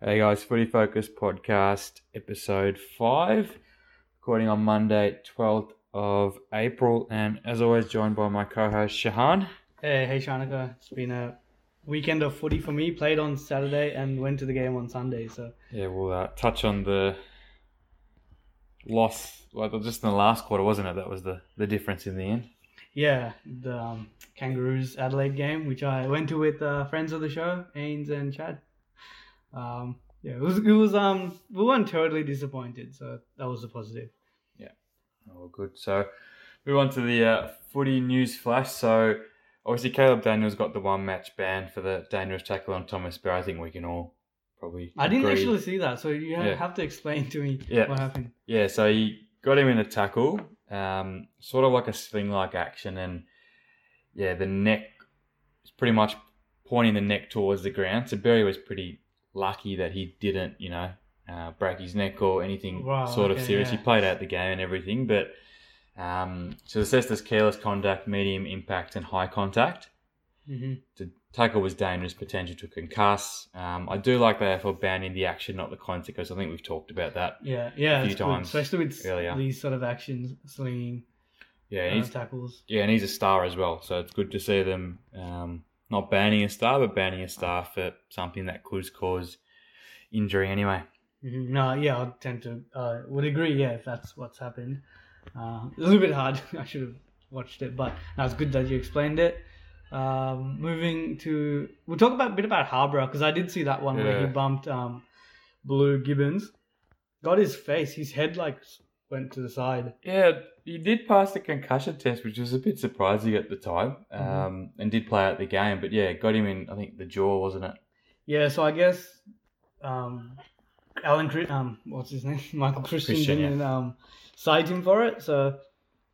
Hey guys, Footy Focus podcast, episode 5, recording on Monday, 12th of April, and as always, joined by my co host Shahan. Hey, hey Shanika. It's been a weekend of footy for me. Played on Saturday and went to the game on Sunday. So Yeah, we'll uh, touch on the loss, well, just in the last quarter, wasn't it? That was the, the difference in the end. yeah, the um, Kangaroos Adelaide game, which I went to with uh, friends of the show, Ains and Chad. Um, yeah, it was it was um we weren't totally disappointed, so that was a positive. Yeah. Oh, good. So, move on to the uh, footy news flash. So, obviously, Caleb Daniels got the one match ban for the dangerous tackle on Thomas Berry. I think we can all probably. I didn't agree. actually see that, so you ha- Yeah. have to explain to me Yeah. what happened. Yeah, so he got him in a tackle, um, sort of like a sling like action, and yeah, the neck is pretty much pointing the neck towards the ground. So Berry was pretty lucky that he didn't, you know, uh, break his neck or anything Wow, sort of okay, serious. yeah. He played out the game and everything, but um, so assessed as careless contact, medium impact, and high contact. hmm The tackle was dangerous, potential to concuss. Um, I do like the AFL banning the action, not the consequence. I think we've talked about that. Yeah, yeah, A few it's good, times especially with earlier. these sort of actions, slinging Yeah, uh, he's tackles. Yeah, and he's a star as well. So it's good to see them um, not banning a star, but banning a star for something that could cause injury anyway. Mhm. No, yeah, I tend to uh, would agree. Yeah, if that's what's happened, uh, a little bit hard. I should have watched it, but no, it's good that you explained it. Um, moving to, we'll talk about a bit about Harborough because I did see that one where he bumped um, Blue Gibbons, got his face, his head like went to the side. Yeah, he did pass the concussion test, which was a bit surprising at the time, um, Mhm. and did play out the game. But yeah, got him in, I think, the jaw, wasn't it? Yeah, so I guess um, Alan, um, what's his name, Michael Christian, Christian, didn't um, cite him for it. So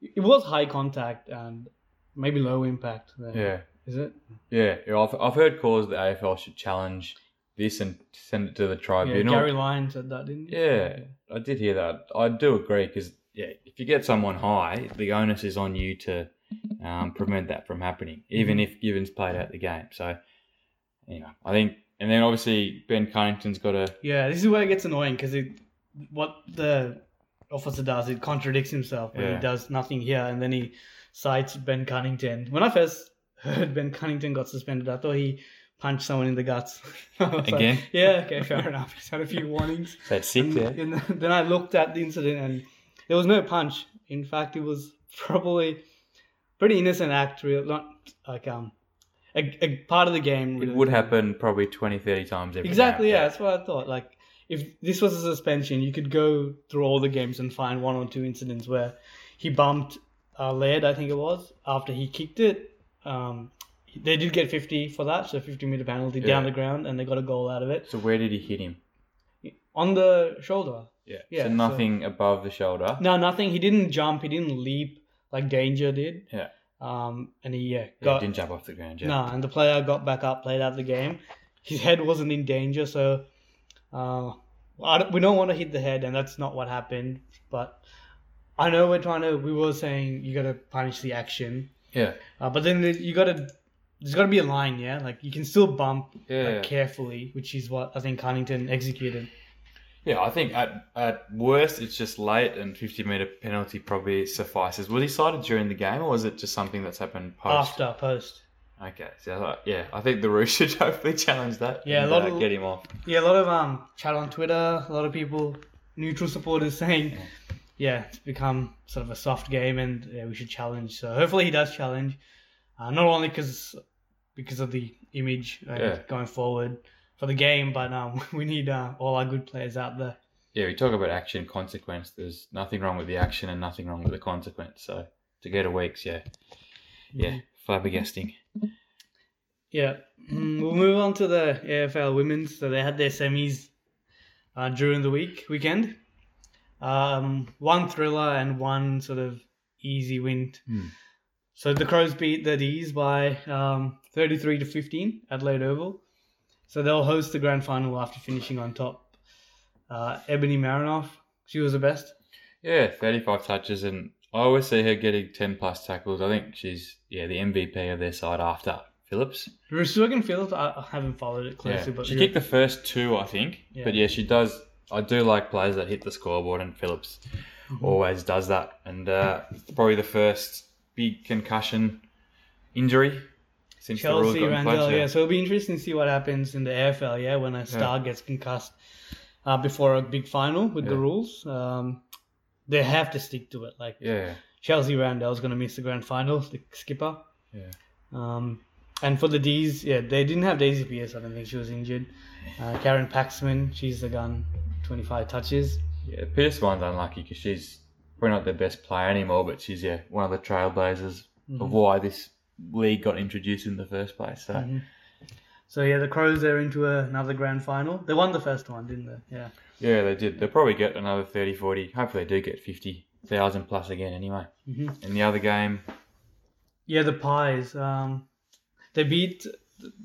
it was high contact and maybe low impact. There. Yeah. is it? Yeah, yeah I've, I've heard calls that AFL should challenge this and send it to the tribunal. Yeah. Gary Lyon said that, didn't he? Yeah, I did hear that. I do agree because yeah, if you get someone high, the onus is on you to um, prevent that from happening, even if Gibbons played out the game. So, yeah, I think, and then obviously Ben Cunnington's got a Yeah, this is where it gets annoying because it, what the officer does, it contradicts himself when Yeah. he does nothing here, and then he cites Ben Cunnington. When I first heard Ben Cunnington got suspended, I thought he punched someone in the guts. Was like, Again? yeah, okay, fair enough. He's had a few warnings. said six And, there. and then I looked at the incident, and there was no punch. In fact, it was probably pretty innocent act, real not like um a, a part of the game. It would happen probably 20, 30 times every Exactly, game. yeah, that's what I thought. Like, if this was a suspension, you could go through all the games and find one or two incidents where he bumped uh, Laird, I think it was, after he kicked it. Um, they did get 50 for that, so 50 meter penalty down the ground, and they got a goal out of it. So where did he hit him? On the shoulder. Yeah. Yeah, so so- nothing above the shoulder. No, nothing. He didn't jump, he didn't leap like Danger did. Yeah. Um, and he, yeah, Yeah, got. didn't jump off the ground. Yeah. No, and the player got back up, played out the game. His head wasn't in danger, so uh, I don't, we don't want to hit the head, and that's not what happened. But I know we're trying to. We were saying you got to punish the action, Yeah. uh, but then you got to. There's got to be a line, yeah. Like you can still bump Yeah. like, carefully, which is what I think Cunnington executed. Yeah, I think at, at worst it's just late and 50 metre penalty probably suffices. Was he cited during the game or was it just something that's happened post? After post, Okay, so yeah, I think the Roos should hopefully challenge that. Yeah, a lot uh, of- get him off. yeah, a lot of um chat on Twitter, a lot of people, neutral supporters saying, yeah, it's become sort of a soft game, and yeah, we should challenge. So hopefully he does challenge, uh, not only because because of the image Yeah. going forward for the game, but um, we need uh, all our good players out there. Yeah, we talk about action consequence. There's nothing wrong with the action and nothing wrong with the consequence. So to get a week's, yeah, yeah, flabbergasting. Yeah, Mm, we'll move on to the AFL women's. So they had their semis uh, during the week weekend. Um, one thriller and one sort of easy win. Hmm. So the Crows beat the D's by um, 33 to 15 at Adelaide Oval. So they'll host the grand final after finishing on top. Uh, Ebony Marinoff, she was the best. Yeah, 35 touches, and I always see her getting 10 plus tackles. I think she's yeah the MVP of their side after Phillips. Rusugan Phillips, I, haven't followed it Yeah, closely, but she kicked the first two, I think. Yeah. But yeah, she does. I do like players that hit the scoreboard, and Phillips Mhm. always does that. And uh, probably the first big concussion injury since the Chelsea, got in Randall, yeah. So it'll be interesting to see what happens in the AFL, yeah, when a star gets concussed uh, before a big final with the rules. Um, they have to stick to it. Like yeah, Chelsea Randall's going to miss the grand final, the skipper. yeah. Um, and for the D's, yeah, they didn't have Daisy Pierce. I don't think she was injured. Uh, Karen Paxman, she's the gun, 25 touches. Yeah, Pierce one's unlucky because she's probably not their best player anymore, but she's yeah one of the trailblazers Mhm. of why this league got introduced in the first place. So Mhm. So yeah, the Crows they're into another grand final. They won the first one, didn't they? Yeah. yeah, they did. They'll probably get another 30, 40. Hopefully, they do get fifty thousand plus again anyway. hmm In the other game, Yeah, the Pies. Um, they beat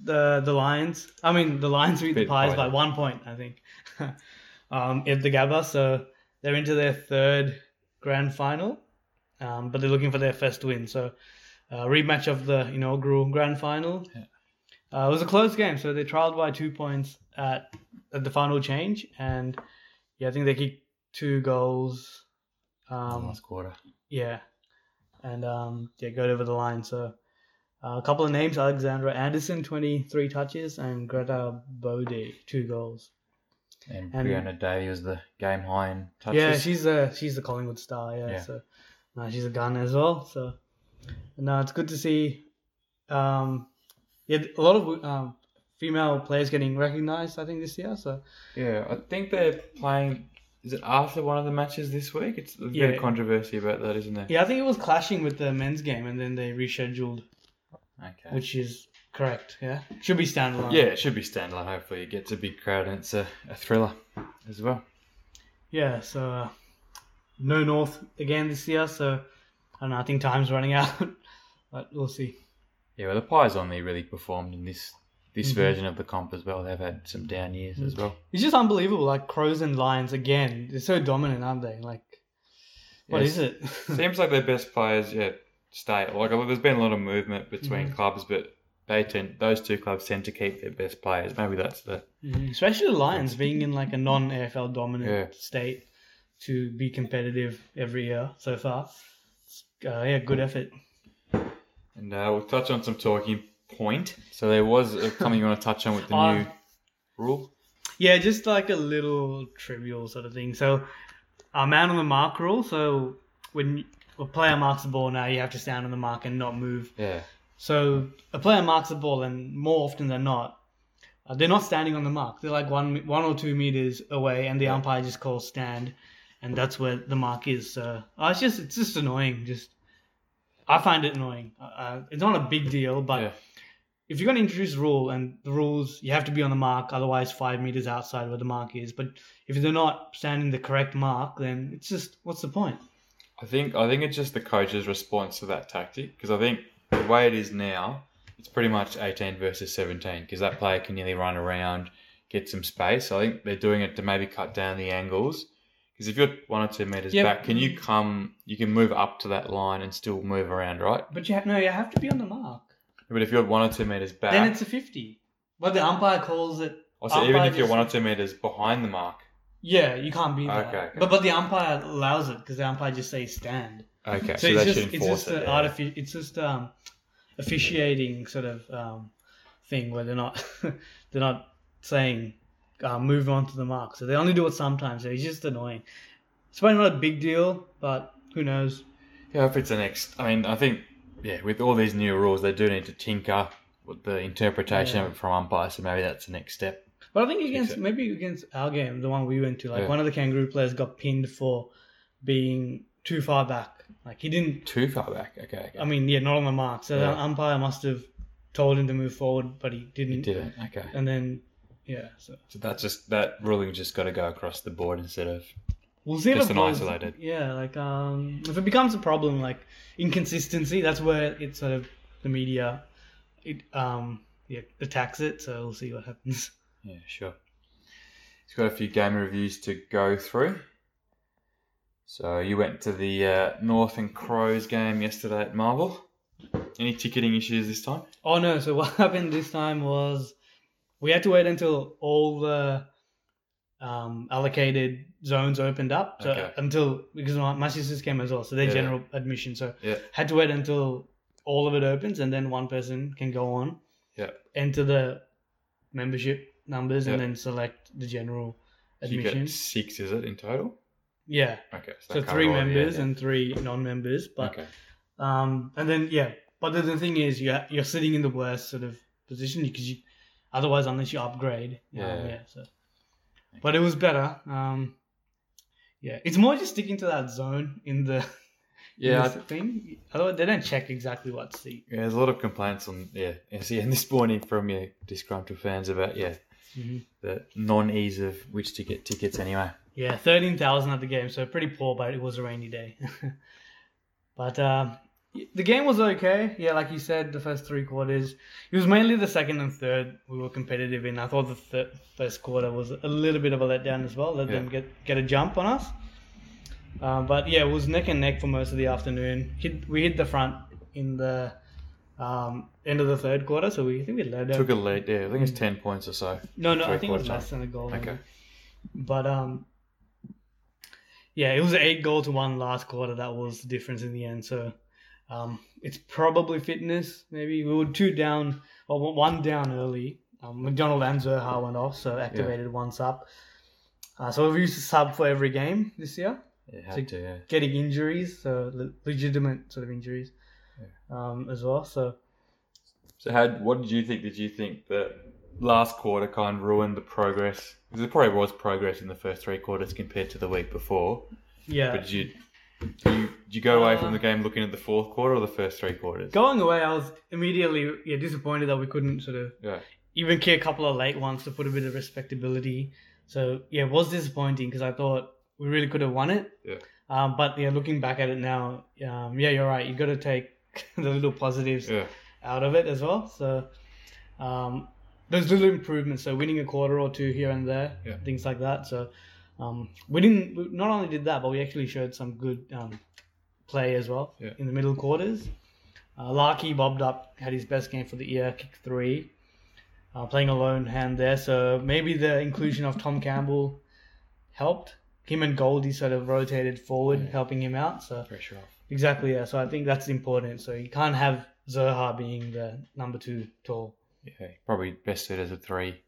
the the Lions. I mean, the Lions beat the Pies Pies. by one point, I think. um, at the Gabba, so they're into their third grand final, um, but they're looking for their first win. So, uh, rematch of the inaugural grand final. Yeah. Uh, it was a close game, so they trailed by two points at, at the final change, and yeah, I think they kicked two goals. Um, last quarter. yeah, and um, yeah, got over the line. So uh, a couple of names: Alexandra Anderson, twenty-three touches, and Greta Bodey, two goals. And, And- Brianna Davey was the game high in touches. Yeah, she's a she's the Collingwood star. Yeah, Yeah. so no, she's a gun as well. So no, it's good to see. Um, yeah, a lot of um, female players getting recognised. I think this year. So Yeah, I think they're playing. Is it after one of the matches this week? It's a bit Yeah. of controversy about that, isn't there? yeah, I think it was clashing with the men's game, and then they rescheduled, Okay. which is correct. Yeah, should be standalone. yeah, it should be standalone. Hopefully, it gets a big crowd and it's a, a thriller as well. Yeah, so uh, no North again this year, so I don't know. I think time's running out, but we'll see. Yeah, well, the Pies only really performed in this this Mhm. version of the comp as well. They've had some down years as well. It's just unbelievable. Like Crows and Lions again, they're so dominant, aren't they? Like, what Yes. is it? Seems like their best players, yeah, stay. Like there's been a lot of movement between Mhm. clubs, but they tend those two clubs tend to keep their best players. Maybe that's the Mhm. Especially the Lions being in like a non AFL dominant Yeah. state to be competitive every year so far. Uh, yeah, good effort. And uh, we'll touch on some talking point. So there was something you want to touch on with the Uh, new rule. Yeah, just like a little trivial sort of thing. So, a man on the mark rule. So, when a player marks the ball now, you have to stand on the mark and not move. Yeah, So, a player marks the ball, and more often than not, uh, they're not standing on the mark. They're like one, one or two meters away, and the umpire just calls stand, and that's where the mark is. So, uh, it's just, it's just annoying. Just, I find it annoying. Uh, Uh, it's not a big deal, but yeah, if you're going to introduce a rule and the rules you have to be on the mark otherwise five meters outside where the mark is but if they're not standing the correct mark then it's just what's the point I think I think it's just the coach's response to that tactic because I think the way it is now, it's pretty much 18 versus 17 because that player can nearly run around, get some space. I think they're doing it to maybe cut down the angles. Because if you're one or two meters Yeah. back, can you come? You can move up to that line and still move around, right? but you have no you have to be on the mark But if you're one or two meters back, then it's a 50 but the umpire calls it oh, also even if you're one or two meters behind the mark. yeah you can't be there Okay, okay. but but the umpire allows it because the umpire just says stand Okay, so, so, it's just it's just it. an yeah. artific- it's just um officiating sort of um thing where they're not they're not saying uh, move on to the mark so they only do it sometimes so it's just annoying it's probably not a big deal but who knows Yeah, if it's the next. I mean, I think, yeah, with all these new rules, they do need to tinker with the interpretation Yeah. of it from umpires. So maybe that's the next step. but I think against maybe against our game the one we went to like Yeah. one of the kangaroo players got pinned for being too far back like he didn't Too far back. Okay. okay. I mean yeah not on the mark so the umpire must have told him to move forward but he didn't He didn't. Okay. and then yeah so So that's just that ruling just got to go across the board instead of We'll Just an isolated. Yeah, like um, if it becomes a problem, like inconsistency, that's where it sort of the media, it um, yeah, attacks it. So we'll see what happens. yeah, sure. He's got a few game reviews to go through. So you went to the uh, North and Crows game yesterday at Marvel. Any ticketing issues this time? Oh no! So what happened this time was we had to wait until all the um, allocated zones opened up. So Okay. until because my, my sisters came as well, so they're Yeah. general admission. So Yeah. had to wait until all of it opens, and then one person can go on. Yeah. Enter the membership numbers and then select the general So you admission. get six, is it in total? Yeah. Okay. So that three all- yeah, members yeah. and three non-members, but okay. um, and then yeah, but the, the thing is, you you're sitting in the worst sort of position because you, otherwise, unless you upgrade, um, Yeah. yeah. So, but it was better. Um, yeah, it's more just sticking to that zone in the in Yeah, the thing. Otherwise, they don't check exactly what seat. Yeah, there's a lot of complaints on yeah, and see, and this morning from yeah, disgruntled fans about yeah, Mhm. the non-ease of which to get tickets anyway. Yeah, thirteen thousand at the game, so pretty poor, but it was a rainy day. but um, the game was okay. Yeah, like you said, the first three quarters. It was mainly the second and third we were competitive in. I thought the thir- first quarter was a little bit of a letdown as well. Let them Yeah. get get a jump on us. Uh, but yeah, it was neck and neck for most of the afternoon. Hit, we hit the front in the um, end of the third quarter, so we I think we led. Took a lead, yeah. I think it's ten points or so. No, no, I think it was less than a goal. Okay. maybe. But um, yeah, it was eight goal to one last quarter. That was the difference in the end. So um, it's probably fitness. Maybe we were two down, or one down early. Um, McDonald and Zurhaar went off, so activated one sub. Uh, so we've used a sub for every game this year, It So- had to, yeah. getting injuries, so le- legitimate sort of injuries um, as well. So So, how? What did you think? Did you think that last quarter kind of ruined the progress? There probably was progress in the first three quarters compared to the week before. yeah, But did you, did you, did you go away Uh, from the game looking at the fourth quarter or the first three quarters? going away, I was immediately yeah disappointed that we couldn't sort of Yeah. even kick a couple of late ones to put a bit of respectability. So yeah, it was disappointing because I thought we really could have won it. Yeah. Um, but yeah, looking back at it now, um, yeah, you're right. You've got to take the little positives Yeah. out of it as well. So um, those little improvements. So winning a quarter or two here and there, Yeah. things like that. So um, we didn't. We not only did that, but we actually showed some good um, play as well Yeah. in the middle quarters. Uh, Larkey bobbed up, had his best game for the year, kicked three, uh, playing a lone hand there. So maybe the inclusion of Tom Campbell helped. Him and Goldie sort of rotated forward, Yeah. helping him out. So Pressure off. exactly, yeah. So I think that's important. So you can't have Zurhaar being the number two tall. Yeah. Probably best suited as a three,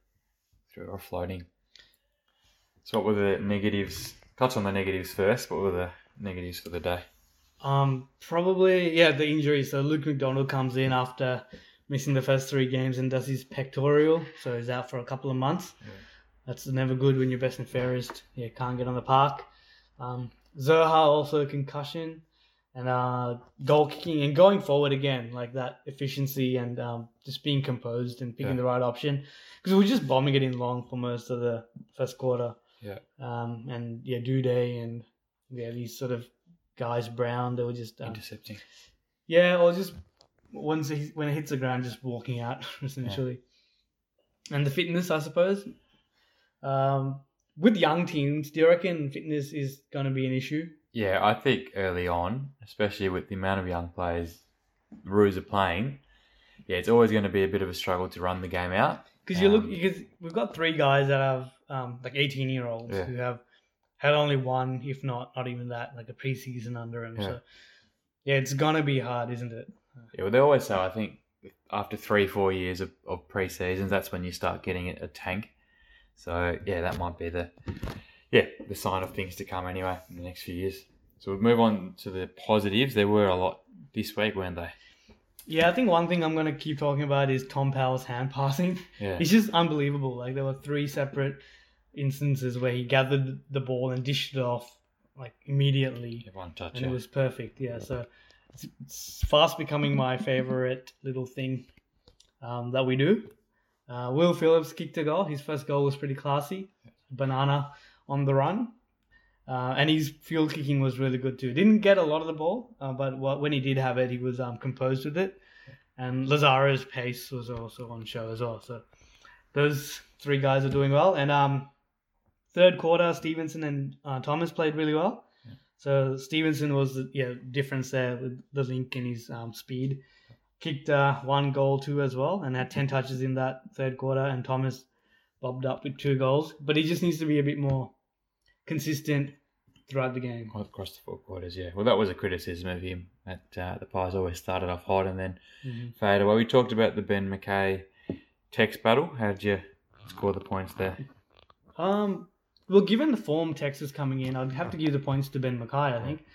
three or floating. So, what were the negatives? Touch on the negatives first. What were the negatives for the day? Um, probably yeah, the injury. So Luke McDonald comes in after missing the first three games and does his pectoral, so he's out for a couple of months. Yeah. That's never good when your best and fairest yeah can't get on the park. Um, Zurhaar also concussion and uh, goal kicking and going forward again like that efficiency and um, just being composed and picking Yeah. the right option because we were just bombing it in long for most of the first quarter. Yeah. Um, and yeah, Doedee and yeah these sort of guys Brown they were just um, Intercepting. yeah, or just once he, when it hits the ground, just walking out essentially. And the fitness, I suppose. Um, with young teams, do you reckon fitness is going to be an issue? Yeah, I think early on, especially with the amount of young players the Roos are playing, yeah, it's always going to be a bit of a struggle to run the game out. Because you look, Um, because we've got three guys that have um, like eighteen year olds Yeah. who have had only one, if not not even that, like a preseason under them. Yeah. So yeah, it's gonna be hard, isn't it? Yeah, well, they always say, I think, after three, four years of, of pre seasons, that's when you start getting a tank. So, yeah, that might be the yeah the sign of things to come anyway in the next few years. So, we'll move on to the positives. There were a lot this week, weren't they? Yeah, I think one thing I'm gonna keep talking about is Tom Powell's hand passing. Yeah. It's just unbelievable. Like there were three separate instances where he gathered the ball and dished it off like immediately, One touch. and yeah. it was perfect. Yeah, so it's, it's fast becoming my favorite little thing um, that we do. Uh, Will Phillips kicked a goal. His first goal was pretty classy. Banana on the run. Uh, and his field kicking was really good too. Didn't get a lot of the ball, uh, but wh- when he did have it, he was um, composed with it. And Lazzaro's pace was also on show as well. So those three guys are doing well. And um, third quarter, Stephenson and uh, Thomas played really well. So Stephenson was the yeah difference there with the link and his um, speed. kicked uh, one goal too as well, and had ten touches in that third quarter. And Thomas bobbed up with two goals, but he just needs to be a bit more consistent throughout the game. Across the four quarters, yeah. Well, that was a criticism of him. That uh, the Pies always started off hot and then Mhm. fade away. We talked about the Ben McKay Tex battle. How did you score the points there? Um, well, given the form Texas coming in, I'd have to give the points to Ben McKay. I think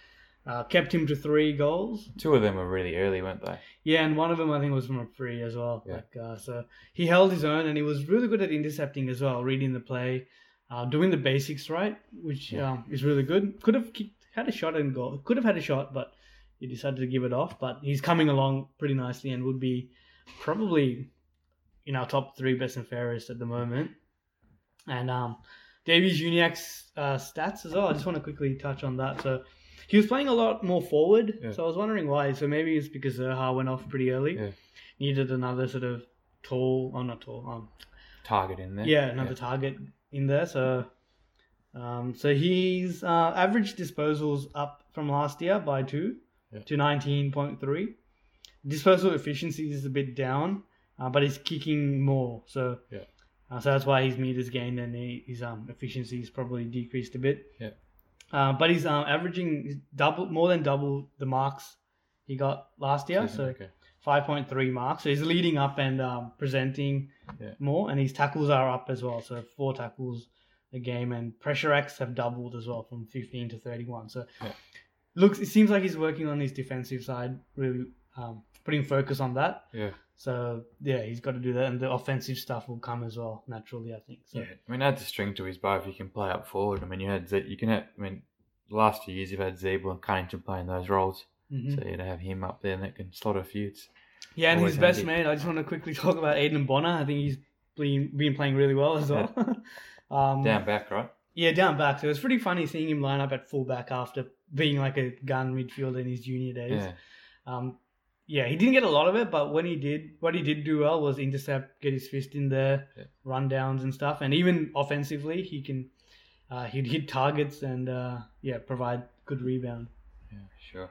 uh, kept him to three goals. Two of them were really early, weren't they? Yeah, and one of them I think was from a free as well. Yeah. Like uh, so, he held his own, and he was really good at intercepting as well, reading the play, uh, doing the basics right, which Yeah. um, is really good. Could have kicked, had a shot and goal. Could have had a shot, but he decided to give it off. But he's coming along pretty nicely and would be probably in our top three best and fairest at the moment. And um, Davies-Uniacke's uh, stats as well. I just want to quickly touch on that. So he was playing a lot more forward. Yeah. So I was wondering why. So maybe it's because Zurhaar went off pretty early. Yeah. Needed another sort of tall, oh not tall, um, Target in there. yeah, another target in there. So, um, so he's uh, average disposals up from last year by two Yeah. to nineteen point three. Disposal efficiency is a bit down, uh, but he's kicking more. So, Yeah. uh, so that's why his meters gained and he, his um efficiency is probably decreased a bit. Yeah. Uh, but he's um, averaging double, more than double the marks he got last year. Season, So okay. 5.3 marks. So he's leading up and um, presenting Yeah. more, and his tackles are up as well. So four tackles a game, and pressure acts have doubled as well from 15 to 31. So Yeah. looks, it seems like he's working on his defensive side, really um, putting focus on that. Yeah. So yeah, he's got to do that, and the offensive stuff will come as well naturally. I think. So Yeah, I mean, add the string to his bow if you can play up forward. I mean, you had Z- you can have. I mean, the last few years you've had Ziebell and Cunnington playing those roles, Mhm. so you to have him up there and that can slot a few. It's, yeah, and always his best handy. man. I just want to quickly talk about Aidan Bonar. I think he's been been playing really well as well. um, down back, right? Yeah, down back. So it was pretty funny seeing him line up at fullback after being like a gun midfielder in his junior days. Yeah, Um, yeah, he didn't get a lot of it, but when he did, what he did do well was intercept, get his fist in there, Yeah. run downs and stuff, and even offensively, he can uh, he'd hit targets and uh, yeah, provide good rebound. yeah, sure.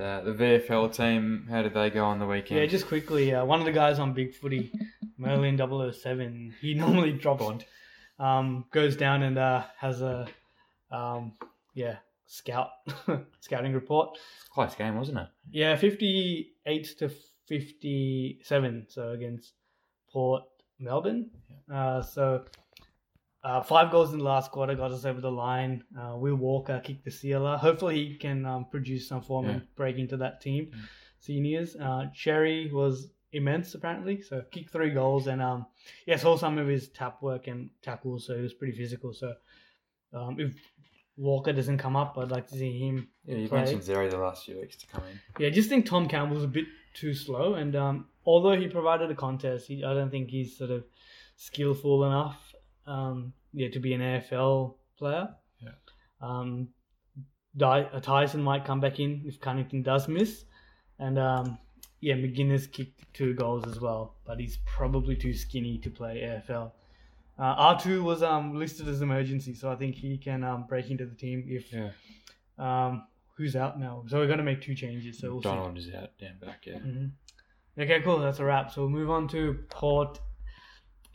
The the VFL team, how did they go on the weekend? Yeah, just quickly, uh, one of the guys on Big Footy, Merlin 007, he normally drops, um, goes down and uh, has a um, yeah scout scouting report. close game, wasn't it? Yeah, 58 to 57. So against Port Melbourne. Uh, so uh, five goals in the last quarter got us over the line. Uh, Will Walker kicked the sealer. Hopefully he can um, produce some form Yeah. and break into that team. Yeah. Seniors. Uh, Xerri was immense apparently. So kicked three goals and um, yeah, saw some of his tap work and tackles. So he was pretty physical. So um, if Walker doesn't come up, I'd like to see him Yeah, you mentioned Xerri the last few weeks to come in. Yeah, I just think Tom Campbell's a bit too slow, and um, although he provided a contest, he, I don't think he's sort of skillful enough, um, yeah, to be an AFL player. Yeah. Um, uh, Tyson might come back in if Cunnington does miss, and um, yeah, McGuinness kicked two goals as well, but he's probably too skinny to play AFL. Uh, R two was um, listed as emergency, so I think he can um, break into the team if Yeah, um, who's out now. So we're gonna make two changes. So we'll see. Donald is out down back. Yeah, hmm Okay, cool. That's a wrap. So we'll move on to Port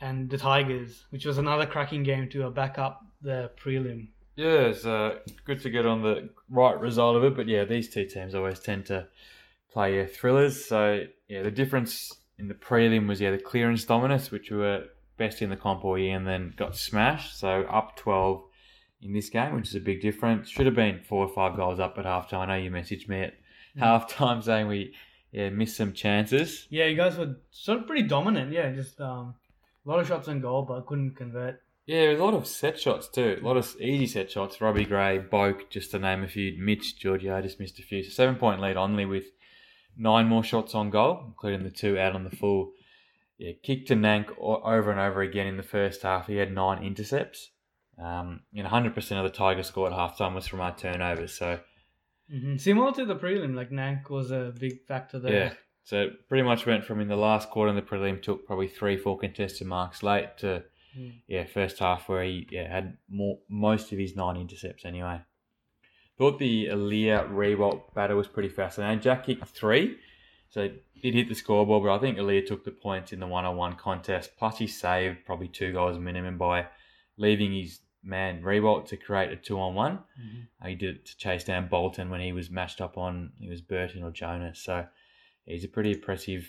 and the Tigers, which was another cracking game to back up the prelim. yeah, it's uh, good to get on the right result of it. But yeah, these two teams always tend to play uh, thrillers. So yeah, the difference in the prelim was yeah the clearance dominance, which were best in the comp all year, and then got smashed. So up twelve in this game, which is a big difference. Should have been four or five goals up at halftime. I know you messaged me at Mm. halftime saying we yeah missed some chances. Yeah, you guys were sort of pretty dominant. Yeah, just um, a lot of shots on goal, but couldn't convert. Yeah, a lot of set shots too. A lot of easy set shots. Robbie Gray, Boak, just to name a few. Mitch, Georgia just missed a few. So seven point lead only with nine more shots on goal, including the two out on the full. Yeah, kicked to Nank over and over again in the first half. He had nine intercepts. Um, and 100% of the Tigers score at halftime was from our turnovers. So hmm Similar to the prelim, like Nank was a big factor there. Yeah. So it pretty much went from in the last quarter in the prelim took probably three, four contested marks late to Mm. yeah, first half where he yeah, had more most of his nine intercepts anyway. Thought the Aliir Riewoldt battle was pretty fascinating. Jack kicked three, So did hit the scoreboard, but I think Aliir took the points in the one-on-one contest. Plus, he saved probably two goals minimum by leaving his man Riewoldt to create a two-on-one. Uh, he did it to chase down Bolton when he was matched up on he was Burton or Jonas. So he's a pretty impressive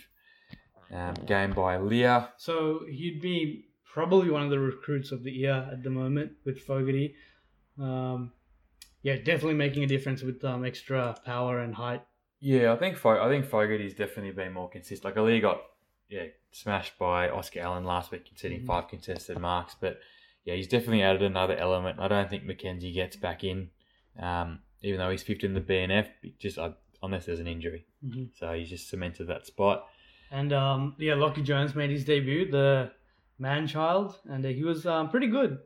um, game by Leah. So he'd be probably one of the recruits of the year at the moment with Fogarty. Um, yeah, definitely making a difference with um, extra power and height. Yeah, I think Fo- I think Fogarty's definitely been more consistent. Like Aliir got yeah smashed by Oscar Allen last week, conceding Mhm. five contested marks, but yeah, he's definitely added another element. I don't think McKenzie gets back in, um, even though he's fifth in the BNF, just uh, unless there's an injury. So he's just cemented that spot. And um, yeah, Lachie Jones made his debut, the man child, and uh, he was um, pretty good.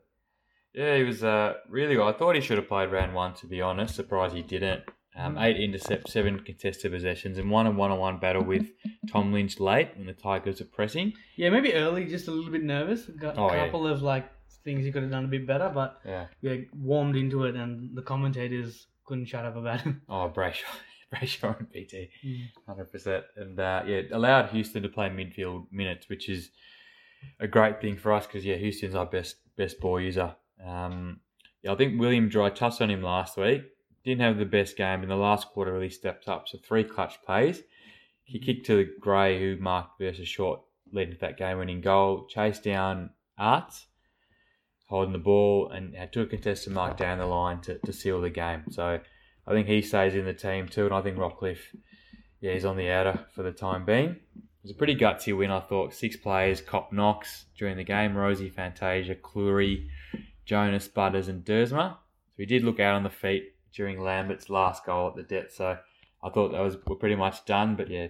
Yeah, he was uh, really good. I thought he should have played round one, to be honest. Surprised he didn't. Um, Mhm. Eight intercepts, seven contested possessions, and won a one-on-one battle with Tom Lynch late when the Tigers are pressing. Yeah, maybe early, just a little bit nervous. Got Oh, a yeah. couple of like things he could have done a bit better, but Yeah. yeah, warmed into it, and the commentators couldn't shut up about him. Oh, Brayshaw, Brayshaw and PT, Mm. hundred percent, and uh, yeah, it allowed Houston to play midfield minutes, which is a great thing for us because yeah, Houston's our best best ball user. Um, yeah, I think Willem Drew touched on him last week. Didn't have the best game in the last quarter. Really stepped up. So three clutch plays. He kicked to the Gray, who marked versus short, led to that game-winning goal. Chased down Aarts, holding the ball, and had took a contested mark down the line to, to seal the game. So I think he stays in the team too, and I think Rockliff, yeah, he's on the outer for the time being. It was a pretty gutsy win, I thought. Six players, Cop Knox during the game, Rosie Fantasia, Clurey, Jonas, Butters, and Duursma. So he did look out on the feet during Lambert's last goal at the depth. So I thought that was we're pretty much done. But yeah,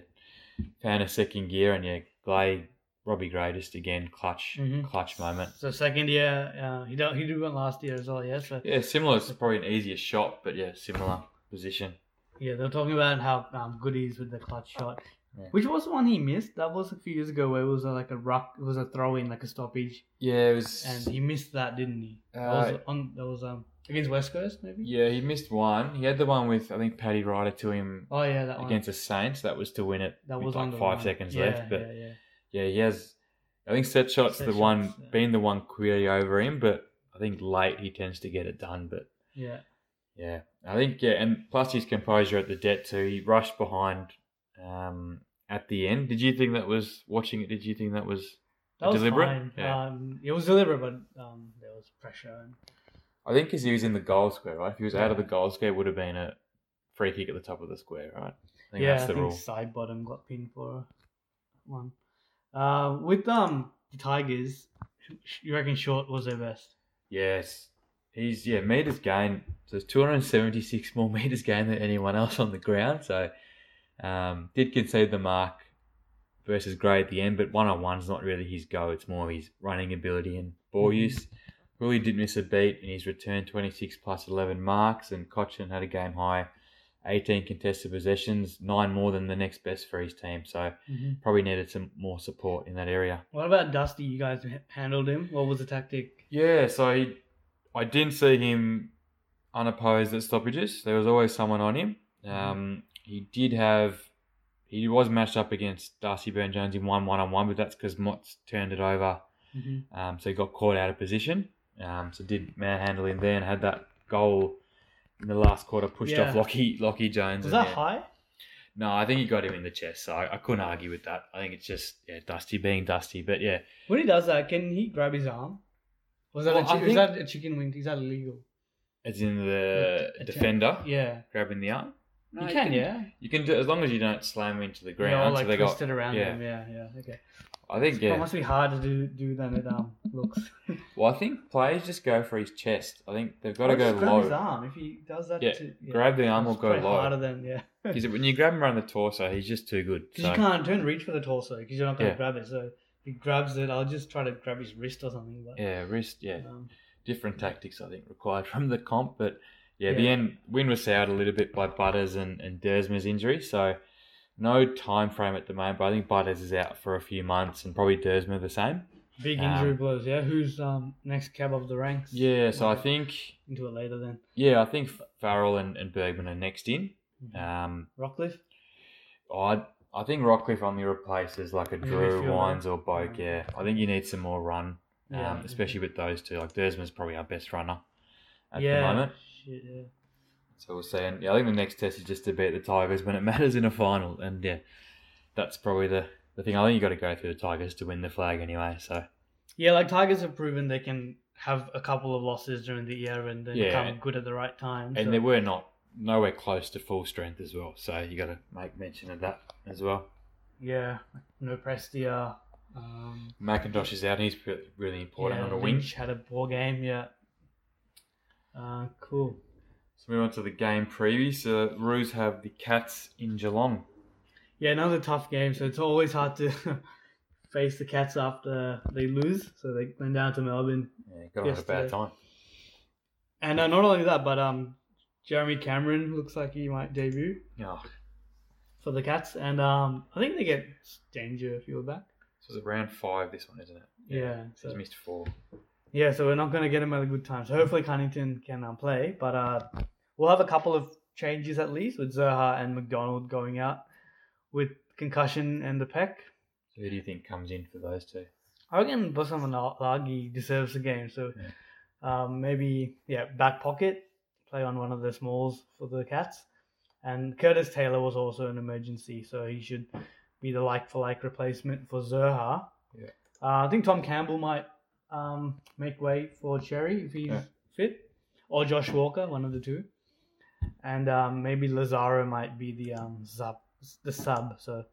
found a second gear, and yeah, Glay, Robbie Gray just again clutch, Mhm. clutch moment. So second year, uh, he don't, he did one last year as well. Yeah, so Yeah, similar. It's probably an easier shot, but yeah, similar position. yeah, they were talking about how um, good he is with the clutch shot. Yeah. Which was the one he missed? That was a few years ago where it was uh, like a ruck, it was a throw in, like a stoppage, Yeah, it was. and he missed that, didn't he? that Uh, was on that was um against West Coast maybe. Yeah, he missed one. He had the one with I think Paddy Ryder to him Oh yeah, that one. against the Saints. That was to win it. that with was like five line. seconds yeah, left. But yeah, yeah. yeah, he has. I think set shots Set the one yeah. being the one clearly over him, but I think late he tends to get it done. But yeah. Yeah, I think yeah, and plus his composure at the debt too. He rushed behind um, at the end. Did you think that was watching it? Did you think that was That was deliberate? fine. Yeah. Um, it was deliberate, but um, there was pressure. And, I think because he was in the goal square, right? If he was out of the goal square, it would have been a free kick at the top of the square, right? I think yeah, that's I the think rule. side bottom got pinned for one. Uh, with um the Tigers, you reckon Short was their best? Yes. He's yeah, meters gained. So it's 276 more meters gained than anyone else on the ground. So um, did concede the mark versus Gray at the end, but one on one's not really his go. It's more his running ability and ball Mhm. use. Really did miss a beat in his return 26 plus 11 marks, and Cotchin had a game high 18 contested possessions, nine more than the next best for his team. So probably needed some more support in that area. What about Dusty? You guys handled him. What was the tactic? Yeah, so he, I didn't see him unopposed at stoppages. There was always someone on him. Um, he did have, he was matched up against Darcy Byrne-Jones in one one on one, but that's because Motts turned it over. Mm-hmm. Um, so he got caught out of position. Um, so did manhandle him there and had that goal in the last quarter pushed Yeah. off Lachie Lachie Jones. Was that yeah. high? No, I think he got him in the chest, so I, I couldn't argue with that. I think it's just yeah, Dusty being Dusty, but yeah, When he does that, can he grab his arm? Was that, Well, a, I chi- think- is that a chicken wing? Is that illegal? as in the Yeah, defender Yeah. grabbing the arm. No, you can, yeah. You can do as long as you don't slam into the ground. Yeah, or so they twist got. it around yeah. him. Yeah, yeah. Okay. I think It yeah. must be hard to do, do than it um looks. Well, I think players just go for his chest. I think they've got to Or go just grab his arm if he does that. Yeah, to, Grab the arm or It's go probably low. Harder than yeah. Because when you grab him around the torso, he's just too good. Because So, you can't don't reach for the torso because you're not going to Yeah. grab it. So if he grabs it, I'll just try to grab his wrist or something. But, yeah, wrist. Yeah, um, different tactics I think required from the comp, but yeah, the end win was soured a little bit by Butters and and Duursma's injury. So no time frame at the moment, but I think Butters is out for a few months and probably Dersma the same. big Um, injury blows. Yeah, who's um next cab of the ranks? Yeah, so I think into it later then. yeah, I think Farrell and, and Bergman are next in. Mhm. Um, Rockliff. I I think Rockliff only replaces like a Drew. Wines, or Boak. Yeah, I think you need some more run, um, Yeah. especially with those two. Like Dersman's probably our best runner at yeah. the moment. Shit, yeah. So we'll see. And yeah, I think the next test is just to beat the Tigers when it matters in a final. And yeah, that's probably the, the thing. I think you got to go through the Tigers to win the flag anyway. So Yeah, like Tigers have proven they can have a couple of losses during the year and then Yeah. come good at the right time. and so- they were not nowhere close to full strength as well. So you got to make mention of that as well. yeah, no Prestia. Um, McIntosh is out. He's really important yeah, on a wing. Lynch had a poor game. Yeah. Uh, cool. So move on to the game preview. So Roos have the Cats in Geelong. Yeah, another tough game. So it's always hard to face the Cats after they lose. So they went down to Melbourne, Yeah, got a bad time. and uh, not only that, but um, Jeremy Cameron looks like he might debut Oh, for the Cats, and um, I think they get Danger if you were back. so it's round five. This one, isn't it? Yeah. So he's missed four. yeah, so we're not going to get him at a good time. So hopefully Cunnington can um, play, but uh, we'll have a couple of changes at least with Zurhaar and McDonald going out with concussion and the pec. So who do you think comes in for those two? I reckon Bosan Lagi deserves the game. So um, maybe yeah, back pocket, play on one of the smalls for the Cats. And Curtis Taylor was also an emergency, so he should be the like for like replacement for Zurhaar. Yeah. Uh, I think Tom Campbell might um, make way for Xerri if he's Yeah. fit, or Josh Walker, one of the two. And um, maybe Lazzaro might be the um, sub, the sub. So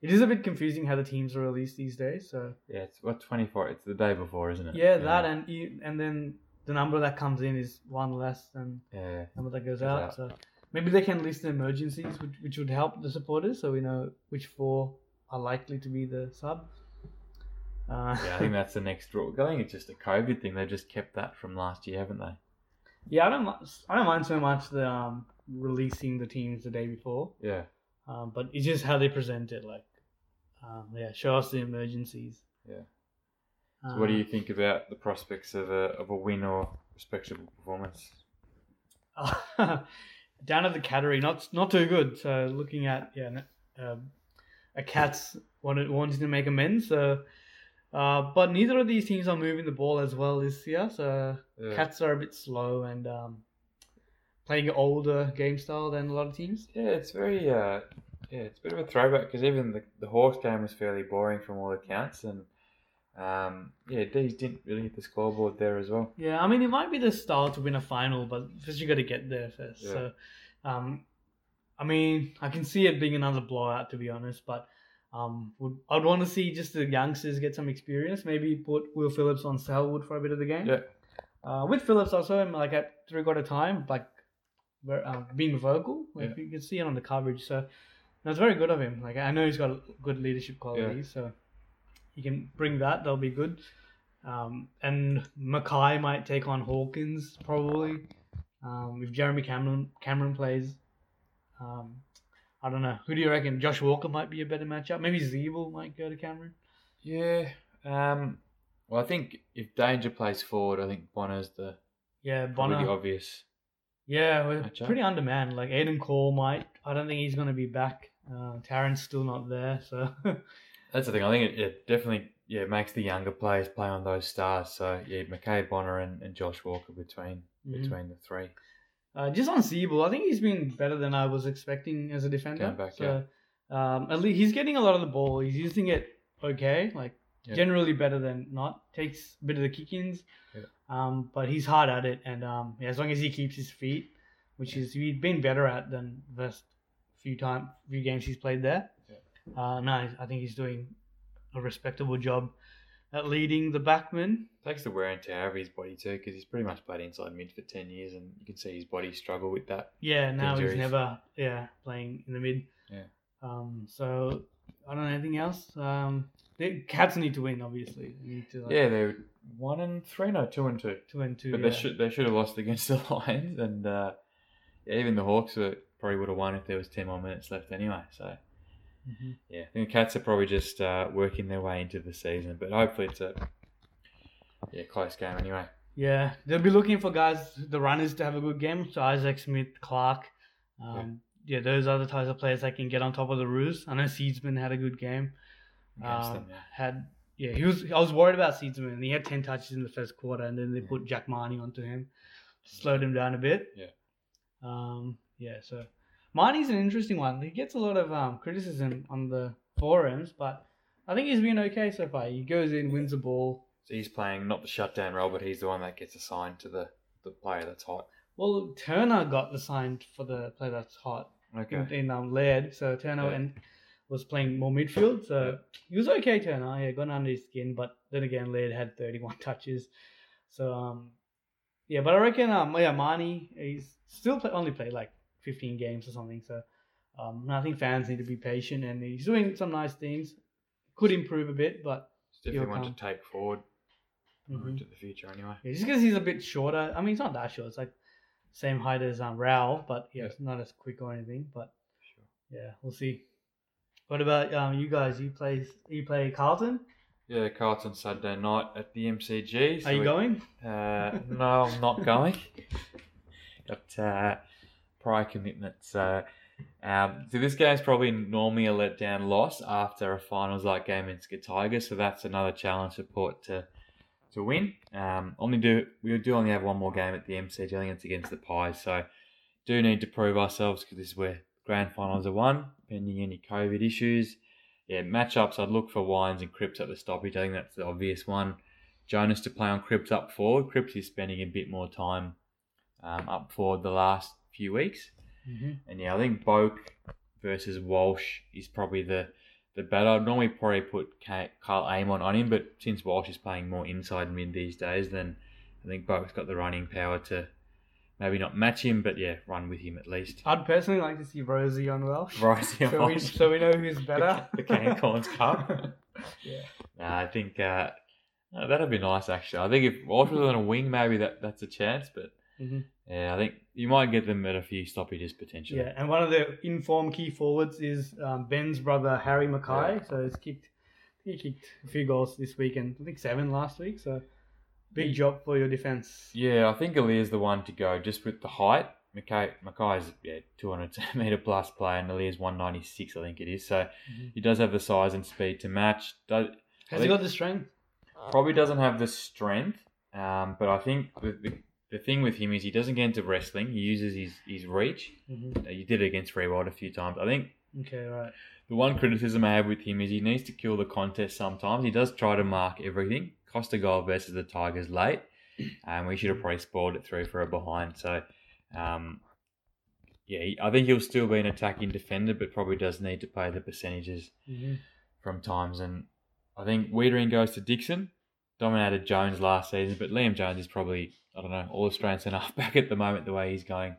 it is a bit confusing how the teams are released these days. So Yeah, it's what twenty four. It's the day before, isn't it? yeah, that and and then the number that comes in is one less than yeah. the number that goes out. out. So maybe they can list the emergencies, which, which would help the supporters, so we know which four are likely to be the sub. Uh, Yeah, I think that's the next rule. I think it's just a COVID thing. They've just kept that from last year, haven't they? yeah, I don't I don't mind so much the um, releasing the teams the day before, Yeah. um, but it's just how they present it. Like, um, yeah, show us the emergencies. Yeah. So what do you think about the prospects of a of a win or respectable performance? down at the cattery, not not too good. So looking at yeah, um, a cat's wanted wanting to make amends. So, uh, but neither of these teams are moving the ball as well this year. So Yeah. cats are a bit slow and um, playing an older game style than a lot of teams. Yeah, it's very uh, yeah, it's a bit of a throwback because even the the Hawks game was fairly boring from all accounts, and um, yeah, D's didn't really hit the scoreboard there as well. Yeah, I mean it might be the style to win a final, but first you got to get there first. Yeah. So, um, I mean I can see it being another blowout to be honest, but um, would I'd want to see just the youngsters get some experience. Maybe put Will Phillips on Selwood for a bit of the game. Yeah. Uh, with Phillips also, I'm like at three quarter time, like uh, being vocal. Like Yeah. you can see it on the coverage. So that's very good of him. Like I know he's got good leadership qualities, so he can bring that. That'll be good. Um, and McKay might take on Hawkins probably. Um, if Jeremy Cameron Cameron plays, um, I don't know. Who do you reckon? Josh Walker might be a better matchup. Maybe Ziebell might go to Cameron. Yeah. Um. Well, I think if Danger plays forward, I think Bonar's the Yeah, Bonner. the obvious. Yeah, we're Matchup. pretty undermanned. Like Aidan Corr might. I don't think he's going to be back. Uh, Taryn's still not there, so That's the thing. I think it, it definitely yeah makes the younger players play on those stars. So yeah, McKay Bonar and, and Josh Walker between Mhm. between the three. Uh, just on Ziebell, I think he's been better than I was expecting as a defender. Back, so, um, at least he's getting a lot of the ball. He's using it okay, like Yeah. generally better than not. Takes a bit of the kick-ins, Yeah. um, but he's hard at it, and um, yeah, as long as he keeps his feet, which is he's been better at than the first few time few games he's played there. Uh, no, I think he's doing a respectable job at leading the backmen. Takes the wear and tear of his body too, because he's pretty much played inside mid for ten years, and you can see his body struggle with that. Yeah, now Injuries. he's never yeah playing in the mid. Yeah. Um. So I don't know anything else. Um. The Cats need to win, obviously. They need to like, Yeah, they're one and three, no, two and two. two and two. But yeah. they should they should have lost against the Lions, and uh, yeah, even the Hawks were, probably would have won if there was ten more minutes left anyway. So Mhm. yeah, I think the Cats are probably just uh, working their way into the season, but hopefully it's a yeah close game anyway. Yeah, they'll be looking for guys, the runners, to have a good game. So Isaac Smith, Clark, um, yeah, those are the types of players that can get on top of the Roos. I know Seedsman had a good game. Um, them, yeah. Had yeah, he was. I was worried about Seedsman. He had ten touches in the first quarter, and then they put Jack Mahony onto him, slowed him down a bit. Yeah. Um. Yeah. So Marnie's an interesting one. He gets a lot of um, criticism on the forums, but I think he's been okay so far. He goes in, wins the ball. So he's playing not the shutdown role, but he's the one that gets assigned to the, the player that's hot. Well, Turner got assigned for the player that's hot Okay. in, in um, Laird. So Turner Yeah. and was playing more midfield. So he was okay, Turner. Yeah, got under his skin. But then again, Laird had 31 touches. So, um, yeah, but I reckon, um, yeah, Marnie, he's still play, only played like 15 games or something. So um, I think fans need to be patient. And he's doing some nice things. Could improve a bit, but It's definitely one to take forward mhm. to the future anyway. yeah, just because he's a bit shorter. I mean, he's not that short. It's like same height as um, Rao, but yeah, Yeah. it's not as quick or anything. But Sure. Yeah, we'll see. What about um, you guys? You play you play Carlton? Yeah, Carlton Saturday night at the MCG. so Are you we- going? Uh, no, I'm not going. Got uh, prior commitments. So, um, so this game's probably normally a letdown loss after a finals like game against the Tigers. So that's another challenge for Port to to win. Um, only do we do only have one more game at the MCG. I it's against the Pies. So do need to prove ourselves because this is where grand finals are won, pending any COVID issues. Yeah, matchups. I'd look for Wines and Cripps at the stoppage. I think that's the obvious one. Jonas to play on Cripps up forward. Cripps is spending a bit more time um, up forward the last few weeks. Mm-hmm. And yeah, I think Boak versus Walsh is probably the the better. I'd normally probably put Karl Amon on him, but since Walsh is playing more inside mid these days, then I think Boak's got the running power to maybe not match him, but yeah, run with him at least. I'd personally like to see Rosie on Walsh. Right, So we, so we know who's better. The Collins Cup. yeah. Nah, I think uh, that'd be nice actually. I think if Walsh was on a wing, maybe that that's a chance. But Mhm. yeah, I think you might get them at a few stoppages potentially. Yeah, and one of the informed key forwards is um, Ben's brother Harry McKay. Yeah. So he's kicked, he kicked a few goals this week, and I think seven last week. So big job for your defense. Yeah, I think Aliir's the one to go just with the height. Mackay, McKay's yeah, 200 centimetre plus player, and Aliir's 196, I think it is. So Mhm. he does have the size and speed to match. Does, Has he got the strength? probably doesn't have the strength, um, but I think the, the, the thing with him is he doesn't get into wrestling. He uses his, his reach. Mm-hmm. Uh, He did it against Riewoldt a few times. I think Okay, right. The one criticism I have with him is he needs to kill the contest sometimes. He does try to mark everything. Cost a goal versus the Tigers late, and we should have probably spoiled it through for a behind. So, um, yeah, he- I think he'll still be an attacking defender, but probably does need to play the percentages Mm-hmm. from times. And I think Weitering goes to Dixon. Dominated Jones last season, but Liam Jones is probably I don't know all Australian centre back at the moment the way he's going.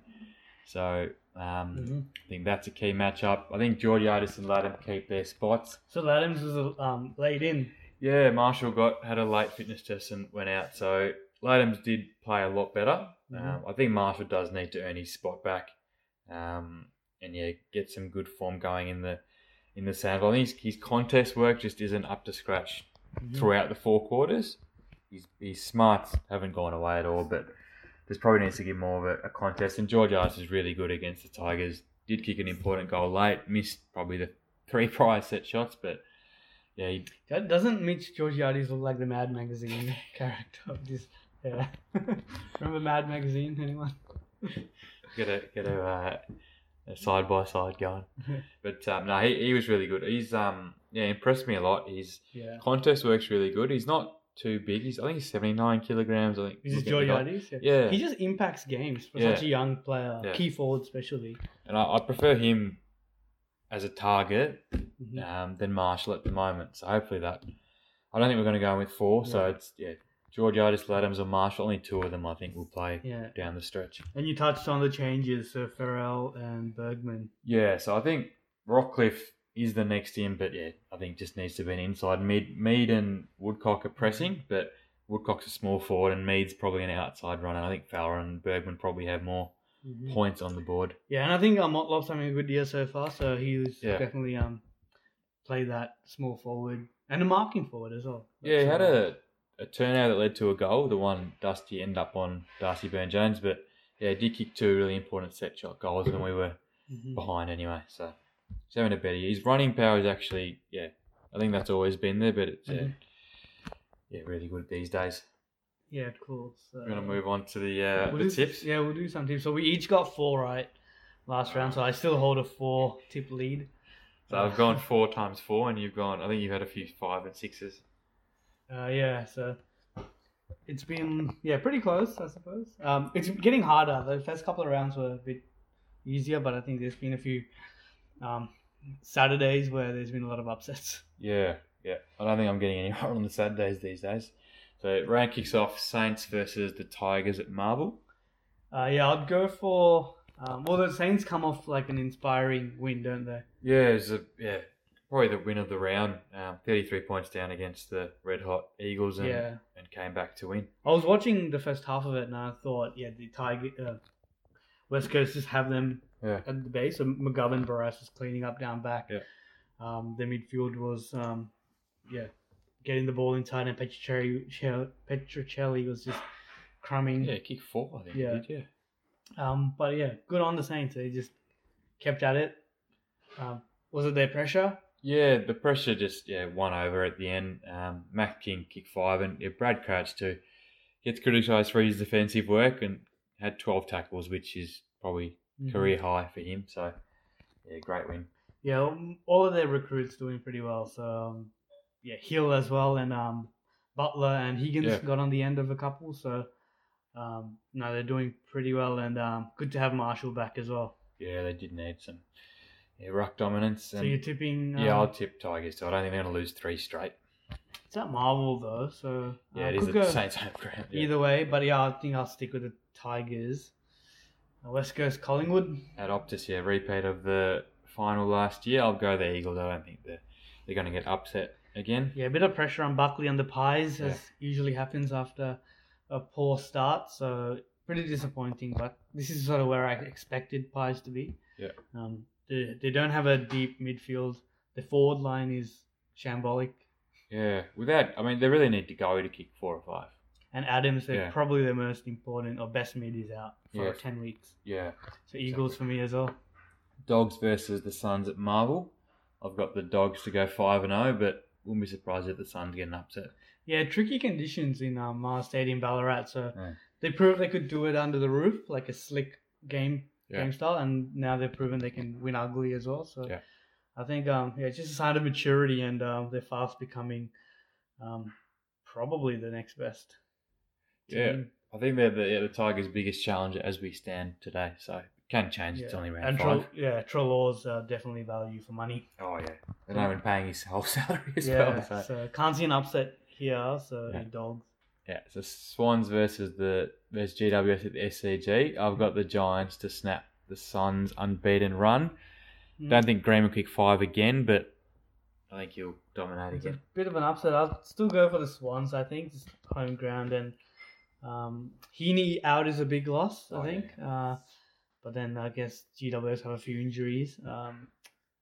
So um, Mm-hmm. I think that's a key matchup. I think Georgiades and Latham keep their spots. So Adams was um, laid in. Yeah, Marshall got had a late fitness test and went out. So Latham's did play a lot better. Mhm. Um, I think Marshall does need to earn his spot back, um, and yeah, get some good form going in the in the sand. I think his, his contest work just isn't up to scratch Mhm. throughout the four quarters. His, his smarts haven't gone away at all, but there's probably needs to give more of a, a contest. And Georgiades is really good against the Tigers. Did kick an important goal late, missed probably the three prior set shots, but yeah, he, doesn't Mitch Georgiades look like the Mad Magazine character of this? Yeah. Remember Mad Magazine? Anyone? get a get a, uh, a side by side going. But um, no, he, he was really good. He's um yeah impressed me a lot. His Yeah. contest works really good. He's not too big. He's I think he's seventy nine kilograms. I think. Is this at the guy. Yeah. He just impacts games for Yeah. such a young player, Yeah. key forward especially. And I, I prefer him as a target Mhm. um, than Marshall at the moment. So hopefully that. I don't think we're going to go in with four. So Yeah. it's yeah, Georgiades, Adams, or Marshall. Only two of them I think will play Yeah. down the stretch. And you touched on the changes, so Farrell and Bergman. Yeah, so I think Rockliff is the next in, but yeah, I think just needs to be an inside. Mead, Mead and Woodcock are pressing, but Woodcock's a small forward and Mead's probably an outside runner. I think Fowler and Bergman probably have more Mhm. points on the board. Yeah, and I think um, Motlop's having a good year so far, so he was Yeah. definitely um play that small forward and a marking forward as well. Yeah, he had a, a turnout that led to a goal, the one Dusty ended up on Darcy Byrne-Jones, but yeah, did kick two really important set shot goals when we were Mhm. behind anyway. So he's having a better year. His running power is actually, yeah, I think that's always been there, but it's yeah, Mhm. yeah, really good these days. Yeah, cool. So, We're gonna move on to the uh, we'll the do- tips. Yeah, we'll do some tips. So we each got four right last round, so I still hold a four tip lead. So I've gone four times four, and you've gone. I think you've had a few five and sixes. Uh, yeah, so it's been yeah pretty close, I suppose. Um, it's getting harder. The first couple of rounds were a bit easier, but I think there's been a few um, Saturdays where there's been a lot of upsets. Yeah, yeah. I don't think I'm getting any right on the Saturdays these days. So round kicks off Saints versus the Tigers at Marvel. Uh, yeah, I'd go for. Um, well, the Saints come off like an inspiring win, don't they? Yeah, it's a yeah, probably the win of the round. Um, 33 points down against the red hot Eagles and, Yeah. and came back to win. I was watching the first half of it and I thought, yeah, the Tiger, uh, West Coast just have them Yeah. at the base. So McGovern Barrass was cleaning up down back. Yeah. Um, the midfield was, um, yeah, getting the ball inside, and Petruccelle, Petruccelle was just crumbing. Yeah, kick four, I think. Yeah. Did, yeah. Um, but yeah, good on the Saints. They just kept at it. Um, was it their pressure? Yeah, the pressure just yeah won over at the end. Um, Max King kicked five, and yeah, Brad Crouch too gets criticised for his defensive work and had 12 tackles, which is probably Mhm. career high for him. So yeah, great win. Yeah, um, all of their recruits doing pretty well. So um, yeah, Hill as well, and um, Butler and Higgins Yeah. got on the end of a couple. So um, no, they're doing pretty well, and um, good to have Marshall back as well. Yeah, they did need some yeah, ruck dominance. So you're tipping? Um, yeah, I'll tip Tigers too. I don't think they're going to lose three straight. It's at Marvel though, so Yeah, uh, it is at go Saints home ground. Yeah. either way. But yeah, I think I'll stick with the Tigers. West Coast Collingwood. At Optus, yeah, repeat of the final last year. I'll go the Eagles. I don't think they're, they're going to get upset again. Yeah, a bit of pressure on Buckley and the Pies, as usually happens after a poor start. So pretty disappointing. But this is sort of where I expected Pies to be. Yeah. Um, they they don't have a deep midfield. The forward line is shambolic, Yeah, without, I mean, they really need to go to kick four or five. And Adams, they're Yeah. probably the most important or best mid out for ten weeks. Yeah. So Eagles for me as well. Dogs versus the Suns at Marvel. I've got the Dogs to go 5 and 0, but wouldn't be surprised if the Suns get an upset. Yeah, tricky conditions in um, Mars Stadium, Ballarat. So Yeah. they proved they could do it under the roof, like a slick game Yeah. game style, and now they've proven they can win ugly as well. So Yeah. I think um, yeah, it's just a sign of maturity, and um, they're fast becoming um, probably the next best. Yeah. I think they're the, yeah, the Tigers' biggest challenger as we stand today, so it can change. It's only round and five. Trel- yeah, Treloar's uh, definitely value for money. Oh, yeah. They're not even paying his whole salary as yeah, well. So. so can't see an upset here. So Yeah. dogs. Yeah, so Swans versus the versus GWS at the SCG. I've got the Giants to snap the Suns' unbeaten run. Mm. Don't think Graham will kick five again, but I think he'll dominate It's a again. bit of an upset. I'll still go for the Swans. I think just home ground and um, Heeney out is a big loss. I Oh, think, uh, but then I guess GWS have a few injuries. Um,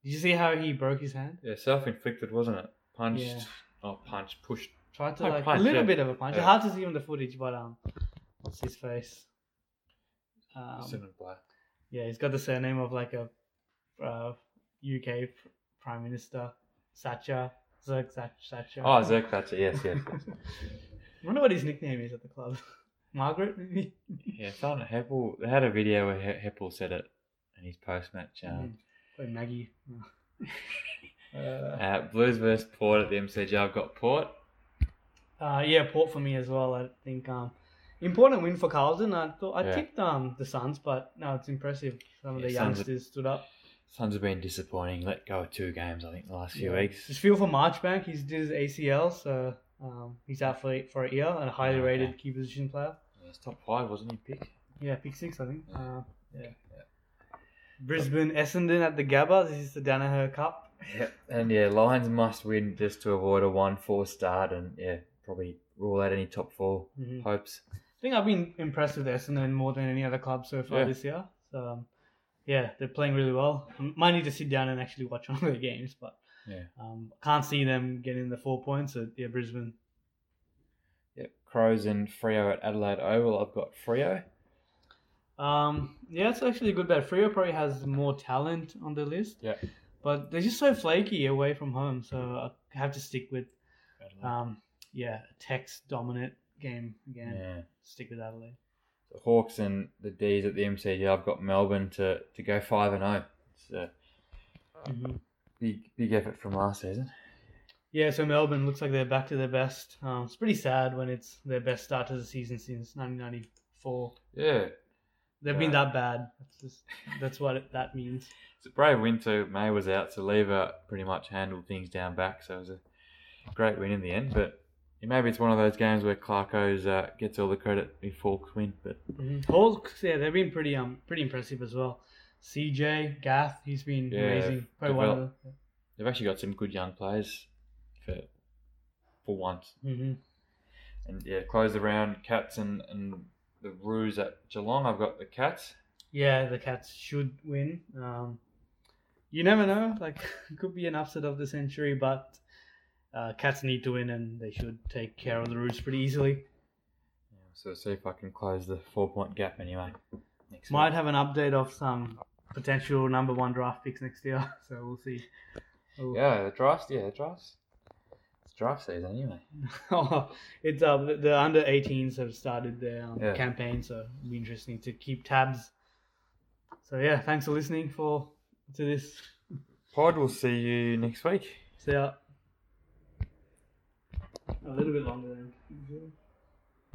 did you see how he broke his hand? Yeah, self-inflicted, wasn't it? Punched, Yeah. oh, punched, pushed. Tried to like punch, a little yeah. bit of a punch. It's Yeah. hard to see on the footage, but um, what's his face? Um, black. yeah, he's got the surname of like a uh, UK Prime Minister, Thatcher, Thatch- Thatcher. Oh, Zerk Thatcher. Yes, yes. yes. I wonder what his nickname is at the club. Margaret, maybe. yeah, someone Heppell. They had a video where He- Heppell said it in his post-match. Um, Probably Maggie. uh, uh, Blues versus Port at the MCG. I've got Port. uh, yeah, Port for me as well. I think um, important win for Carlton. I thought I Yeah. tipped um the Suns, but no, it's impressive. Some of Yeah, the youngsters stood up. Suns have been disappointing. Let go of two games, I think, the last few Yeah. weeks. Just feel for Marchbank. He's did his ACL, so um, he's out for for a year. And a highly Okay. rated key position player. Yeah, top five, wasn't he? Pick. Yeah, pick six, I think. Uh, yeah. Yeah. Brisbane Essendon at the Gabba. This is the Danaher Cup. Yep. And yeah, Lions must win just to avoid a one-four start, and yeah, probably rule out any top 4 Mhm. hopes. I think I've been impressed with Essendon more than any other club so far Yeah. this year. So um, yeah, they're playing really well. I might need to sit down and actually watch one of their games, but Yeah. um, can't see them getting the four points. at yeah, Brisbane. Yep. Crows and Freo at Adelaide Oval. I've got Freo. Um, yeah, it's actually a good bet. Freo probably has more talent on the list. Yeah. But they're just so flaky away from home, so I have to stick with, um, yeah, Tex dominant game again. yeah. Stick with Adelaide. The Hawks and the D's at the MCG. I've got Melbourne to, to go five and zero. It's a hmm big big effort from last season. Yeah, so Melbourne looks like they're back to their best. Um, it's pretty sad when it's their best start to the season since 1994. Yeah, They've been that bad. That's just that's what it, that means. it's a brave win too. May was out, so Lever pretty much handled things down back. So it was a great win in the end. But maybe it's one of those games where Clarko's uh, gets all the credit before Hawks win. But hmm Hawks, yeah, they've been pretty um pretty impressive as well. CJ Jiath, he's been Yeah, amazing. Probably develop- they've actually got some good young players for for once. the. hmm And yeah, close the round. Cats and, and the Roos at Geelong. I've got the Cats. Yeah, the Cats should win. Um, you never know. Like, it could be an upset of the century, but uh, Cats need to win, and they should take care of the Roos pretty easily. Yeah, so see if I can close the four point gap anyway. Next Might week. have an update of some potential number one draft picks next year, so we'll see. Oh. Yeah, the drafts. Yeah, the drafts. It's draft season anyway. it's uh, the, the under 18s have started their um, Yeah. campaign, so it'll be interesting to keep tabs. So yeah, thanks for listening for to this. Pod, we'll see you next week. See ya. A little bit longer than usual.